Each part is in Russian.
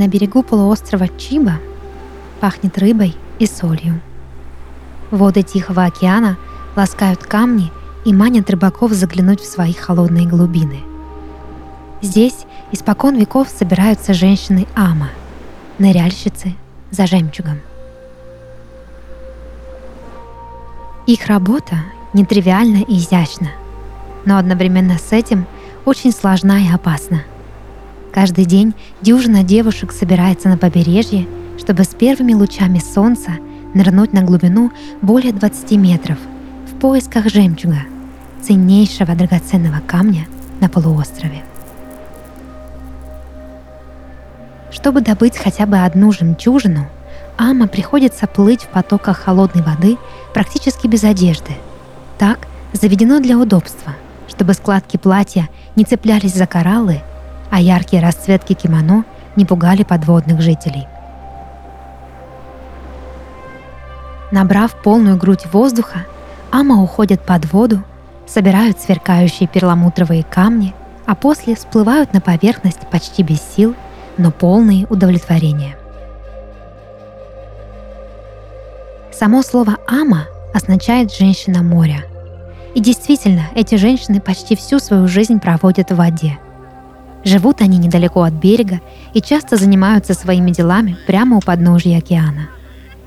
На берегу полуострова Чиба пахнет рыбой и солью. Воды Тихого океана ласкают камни и манят рыбаков заглянуть в свои холодные глубины. Здесь испокон веков собираются женщины Ама, ныряльщицы за жемчугом. Их работа нетривиальна и изящна, но одновременно с этим очень сложна и опасна. Каждый день дюжина девушек собирается на побережье, чтобы с первыми лучами солнца нырнуть на глубину более 20 метров в поисках жемчуга, ценнейшего драгоценного камня на полуострове. Чтобы добыть хотя бы одну жемчужину, Ама приходится плыть в потоках холодной воды практически без одежды. Так заведено для удобства, чтобы складки платья не цеплялись за кораллы, а яркие расцветки кимоно не пугали подводных жителей. Набрав полную грудь воздуха, Ама уходят под воду, собирают сверкающие перламутровые камни, а после всплывают на поверхность почти без сил, но полные удовлетворения. Само слово «ама» означает «женщина моря». И действительно, эти женщины почти всю свою жизнь проводят в воде. Живут они недалеко от берега и часто занимаются своими делами прямо у подножия океана.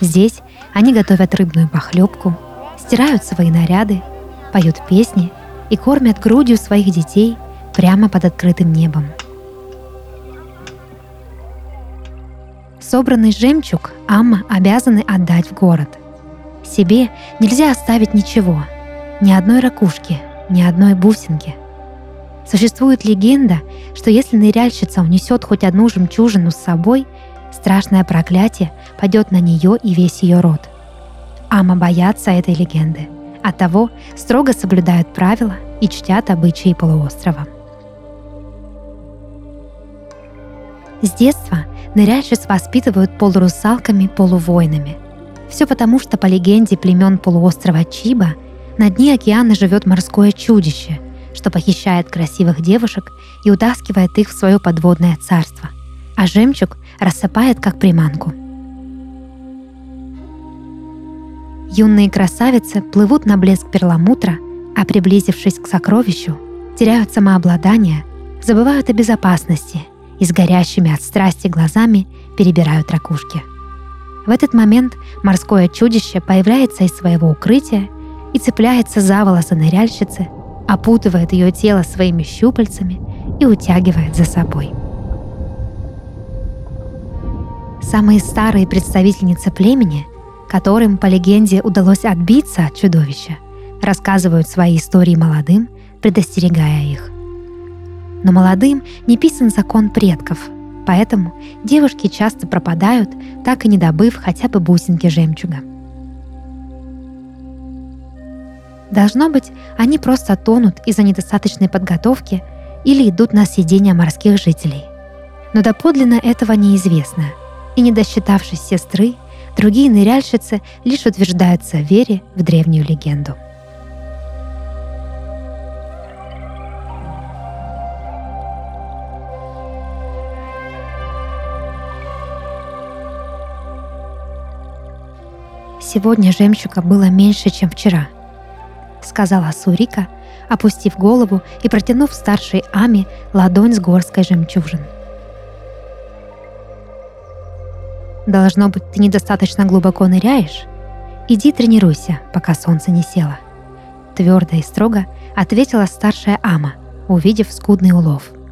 Здесь они готовят рыбную похлебку, стирают свои наряды, поют песни и кормят грудью своих детей прямо под открытым небом. Собранный жемчуг Амма обязаны отдать в город. Себе нельзя оставить ничего, ни одной ракушки, ни одной бусинки. Существует легенда, что если ныряльщица унесет хоть одну жемчужину с собой, страшное проклятие падет на нее и весь ее род. Ама боятся этой легенды, оттого строго соблюдают правила и чтят обычаи полуострова. С детства ныряльщиц воспитывают полурусалками-полувоинами. Все потому, что по легенде племен полуострова Чиба на дне океана живет морское чудище, что похищает красивых девушек и утаскивает их в свое подводное царство, а жемчуг рассыпает как приманку. Юные красавицы плывут на блеск перламутра, а приблизившись к сокровищу, теряют самообладание, забывают о безопасности и с горящими от страсти глазами перебирают ракушки. В этот момент морское чудище появляется из своего укрытия и цепляется за волосы ныряльщицы, опутывает ее тело своими щупальцами и утягивает за собой. Самые старые представительницы племени, которым, по легенде, удалось отбиться от чудовища, рассказывают свои истории молодым, предостерегая их. Но молодым не писан закон предков, поэтому девушки часто пропадают, так и не добыв хотя бы бусинки жемчуга. Должно быть, они просто тонут из-за недостаточной подготовки или идут на съедение морских жителей. Но доподлинно этого неизвестно, и не досчитавшись сестры, другие ныряльщицы лишь утверждаются в вере в древнюю легенду. Сегодня жемчуга было меньше, чем вчера, сказала Сурика, опустив голову и протянув старшей Ами ладонь с горской жемчужин. Должно быть, ты недостаточно глубоко ныряешь? Иди тренируйся, пока солнце не село. Твердо и строго ответила старшая Ама, увидев скудный улов –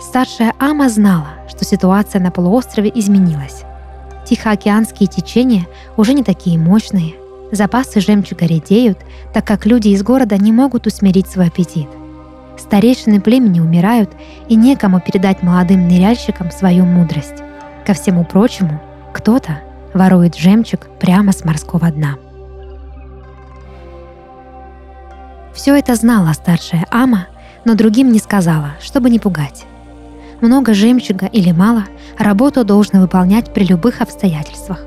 Старшая Ама знала, что ситуация на полуострове изменилась. Тихоокеанские течения уже не такие мощные, запасы жемчуга редеют, так как люди из города не могут усмирить свой аппетит. Старейшины племени умирают, и некому передать молодым ныряльщикам свою мудрость. Ко всему прочему, кто-то ворует жемчуг прямо с морского дна. Все это знала старшая Ама, но другим не сказала, чтобы не пугать много жемчуга или мало, работу должен выполнять при любых обстоятельствах.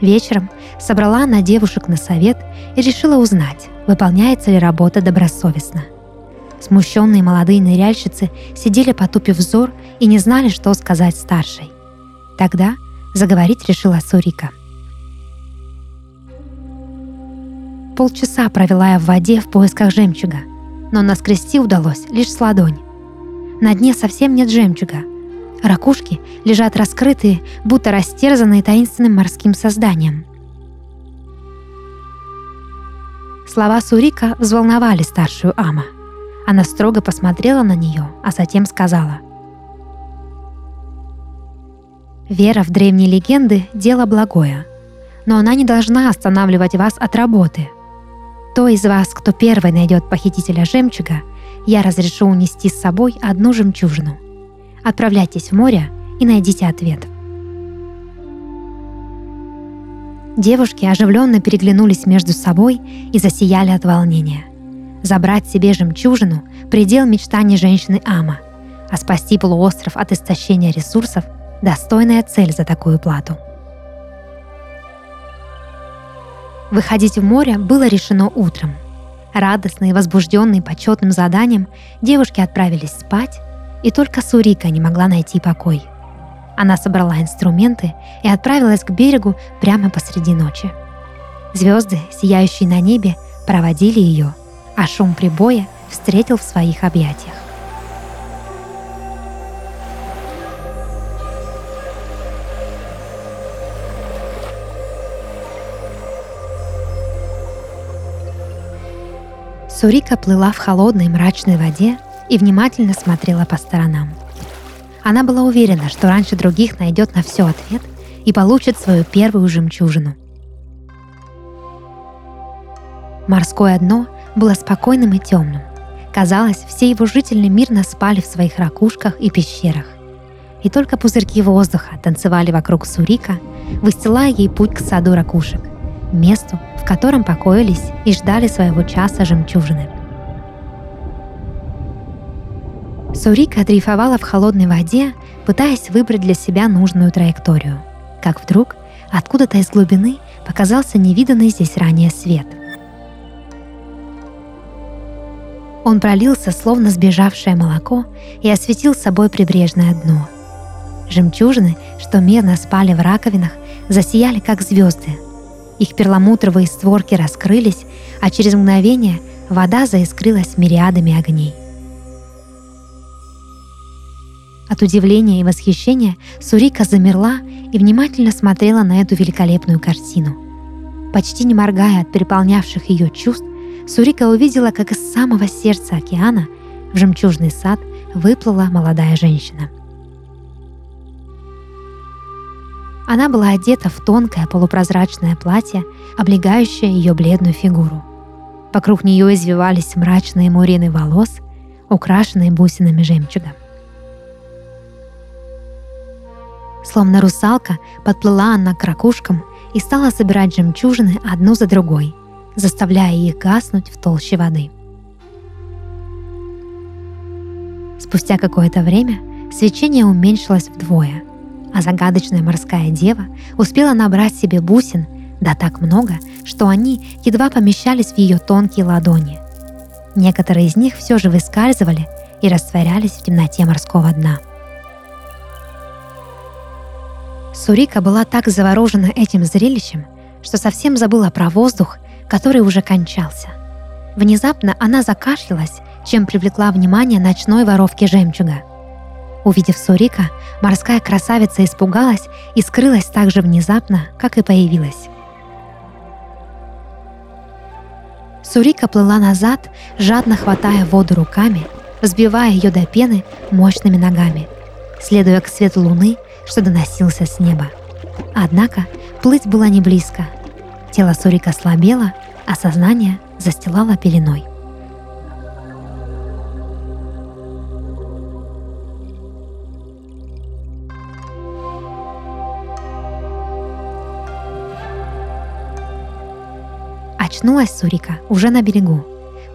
Вечером собрала она девушек на совет и решила узнать, выполняется ли работа добросовестно. Смущенные молодые ныряльщицы сидели потупив взор и не знали, что сказать старшей. Тогда заговорить решила Сурика. Полчаса провела я в воде в поисках жемчуга, но наскрести удалось лишь с ладонь. На дне совсем нет жемчуга. Ракушки лежат раскрытые, будто растерзанные таинственным морским созданием. Слова Сурика взволновали старшую Ама. Она строго посмотрела на нее, а затем сказала — Вера в древние легенды – дело благое, но она не должна останавливать вас от работы. То из вас, кто первый найдет похитителя жемчуга, я разрешу унести с собой одну жемчужину. Отправляйтесь в море и найдите ответ. Девушки оживленно переглянулись между собой и засияли от волнения. Забрать себе жемчужину – предел мечтаний женщины Ама, а спасти полуостров от истощения ресурсов – достойная цель за такую плату. Выходить в море было решено утром. Радостные, возбужденные почетным заданием, девушки отправились спать, и только Сурика не могла найти покой. Она собрала инструменты и отправилась к берегу прямо посреди ночи. Звезды, сияющие на небе, проводили ее, а шум прибоя встретил в своих объятиях. Сурика плыла в холодной мрачной воде и внимательно смотрела по сторонам. Она была уверена, что раньше других найдет на все ответ и получит свою первую жемчужину. Морское дно было спокойным и темным. Казалось, все его жители мирно спали в своих ракушках и пещерах. И только пузырьки воздуха танцевали вокруг Сурика, выстилая ей путь к саду ракушек, месту, в котором покоились и ждали своего часа жемчужины. Сурика дрейфовала в холодной воде, пытаясь выбрать для себя нужную траекторию. Как вдруг откуда-то из глубины показался невиданный здесь ранее свет. Он пролился, словно сбежавшее молоко, и осветил собой прибрежное дно. Жемчужины, что мирно спали в раковинах, засияли, как звезды, их перламутровые створки раскрылись, а через мгновение вода заискрилась мириадами огней. От удивления и восхищения Сурика замерла и внимательно смотрела на эту великолепную картину. Почти не моргая от переполнявших ее чувств, Сурика увидела, как из самого сердца океана в жемчужный сад выплыла молодая женщина – Она была одета в тонкое полупрозрачное платье, облегающее ее бледную фигуру. Вокруг нее извивались мрачные мурины волос, украшенные бусинами жемчуга. Словно русалка, подплыла она к ракушкам и стала собирать жемчужины одну за другой, заставляя их гаснуть в толще воды. Спустя какое-то время свечение уменьшилось вдвое – а загадочная морская дева успела набрать себе бусин, да так много, что они едва помещались в ее тонкие ладони. Некоторые из них все же выскальзывали и растворялись в темноте морского дна. Сурика была так заворожена этим зрелищем, что совсем забыла про воздух, который уже кончался. Внезапно она закашлялась, чем привлекла внимание ночной воровки жемчуга – Увидев Сурика, морская красавица испугалась и скрылась так же внезапно, как и появилась. Сурика плыла назад, жадно хватая воду руками, взбивая ее до пены мощными ногами, следуя к свету луны, что доносился с неба. Однако плыть было не близко. Тело Сурика слабело, а сознание застилало пеленой. Очнулась Сурика уже на берегу,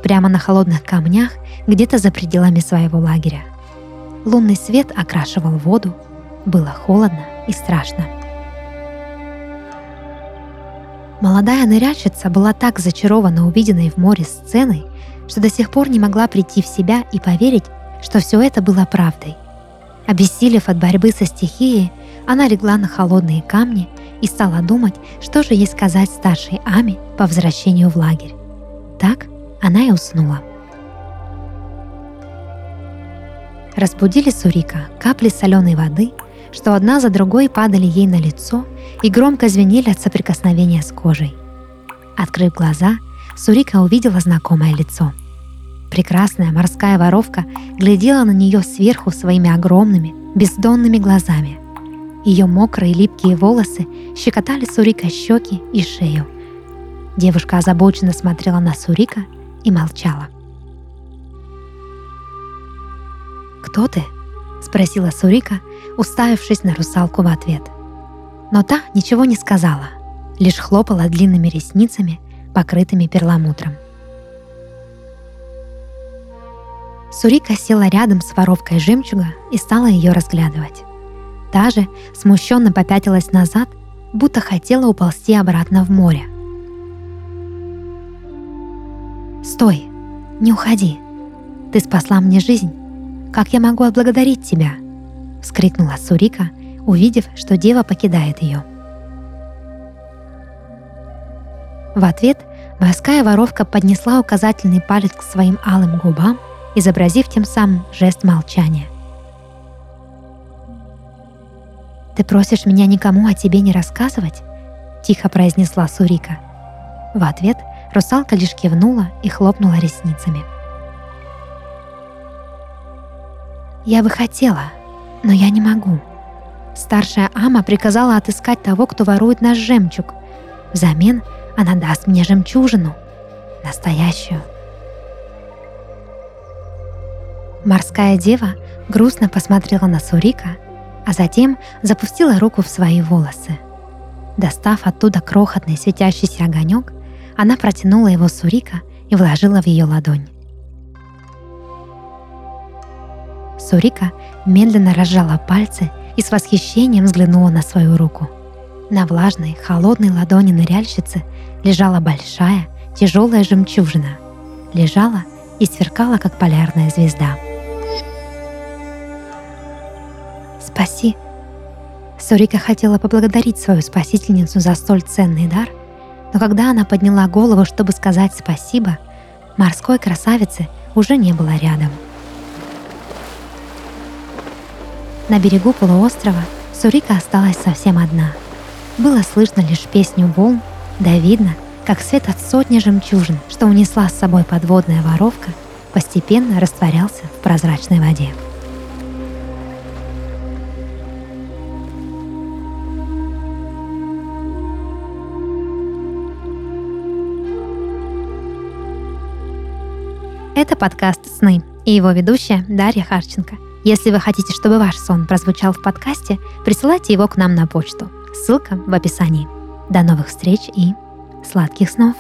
прямо на холодных камнях, где-то за пределами своего лагеря. Лунный свет окрашивал воду, было холодно и страшно. Молодая ныряльщица была так зачарована увиденной в море сценой, что до сих пор не могла прийти в себя и поверить, что все это было правдой. Обессилев от борьбы со стихией, она легла на холодные камни и стала думать, что же ей сказать старшей Ами по возвращению в лагерь. Так она и уснула. Разбудили Сурика капли соленой воды, что одна за другой падали ей на лицо и громко звенели от соприкосновения с кожей. Открыв глаза, Сурика увидела знакомое лицо. Прекрасная морская воровка глядела на нее сверху своими огромными, бездонными глазами. Ее мокрые липкие волосы щекотали Сурика щеки и шею. Девушка озабоченно смотрела на Сурика и молчала. «Кто ты?» — спросила Сурика, уставившись на русалку в ответ. Но та ничего не сказала, лишь хлопала длинными ресницами, покрытыми перламутром. Сурика села рядом с воровкой жемчуга и стала ее разглядывать. Та же смущенно попятилась назад, будто хотела уползти обратно в море. «Стой! Не уходи! Ты спасла мне жизнь! Как я могу отблагодарить тебя?» — вскрикнула Сурика, увидев, что дева покидает ее. В ответ морская воровка поднесла указательный палец к своим алым губам, изобразив тем самым жест молчания. «Ты просишь меня никому о тебе не рассказывать?» — тихо произнесла Сурика. В ответ русалка лишь кивнула и хлопнула ресницами. «Я бы хотела, но я не могу», Старшая Ама приказала отыскать того, кто ворует наш жемчуг. Взамен она даст мне жемчужину. Настоящую. Морская дева грустно посмотрела на Сурика, а затем запустила руку в свои волосы. Достав оттуда крохотный светящийся огонек, она протянула его Сурика и вложила в ее ладонь. Сурика медленно разжала пальцы и с восхищением взглянула на свою руку. На влажной, холодной ладони ныряльщицы лежала большая, тяжелая жемчужина. Лежала и сверкала, как полярная звезда. «Спаси!» Сурика хотела поблагодарить свою спасительницу за столь ценный дар, но когда она подняла голову, чтобы сказать спасибо, морской красавицы уже не было рядом – На берегу полуострова Сурика осталась совсем одна. Было слышно лишь песню волн, да видно, как свет от сотни жемчужин, что унесла с собой подводная воровка, постепенно растворялся в прозрачной воде. Это подкаст «Сны» и его ведущая Дарья Харченко – если вы хотите, чтобы ваш сон прозвучал в подкасте, присылайте его к нам на почту. Ссылка в описании. До новых встреч и сладких снов!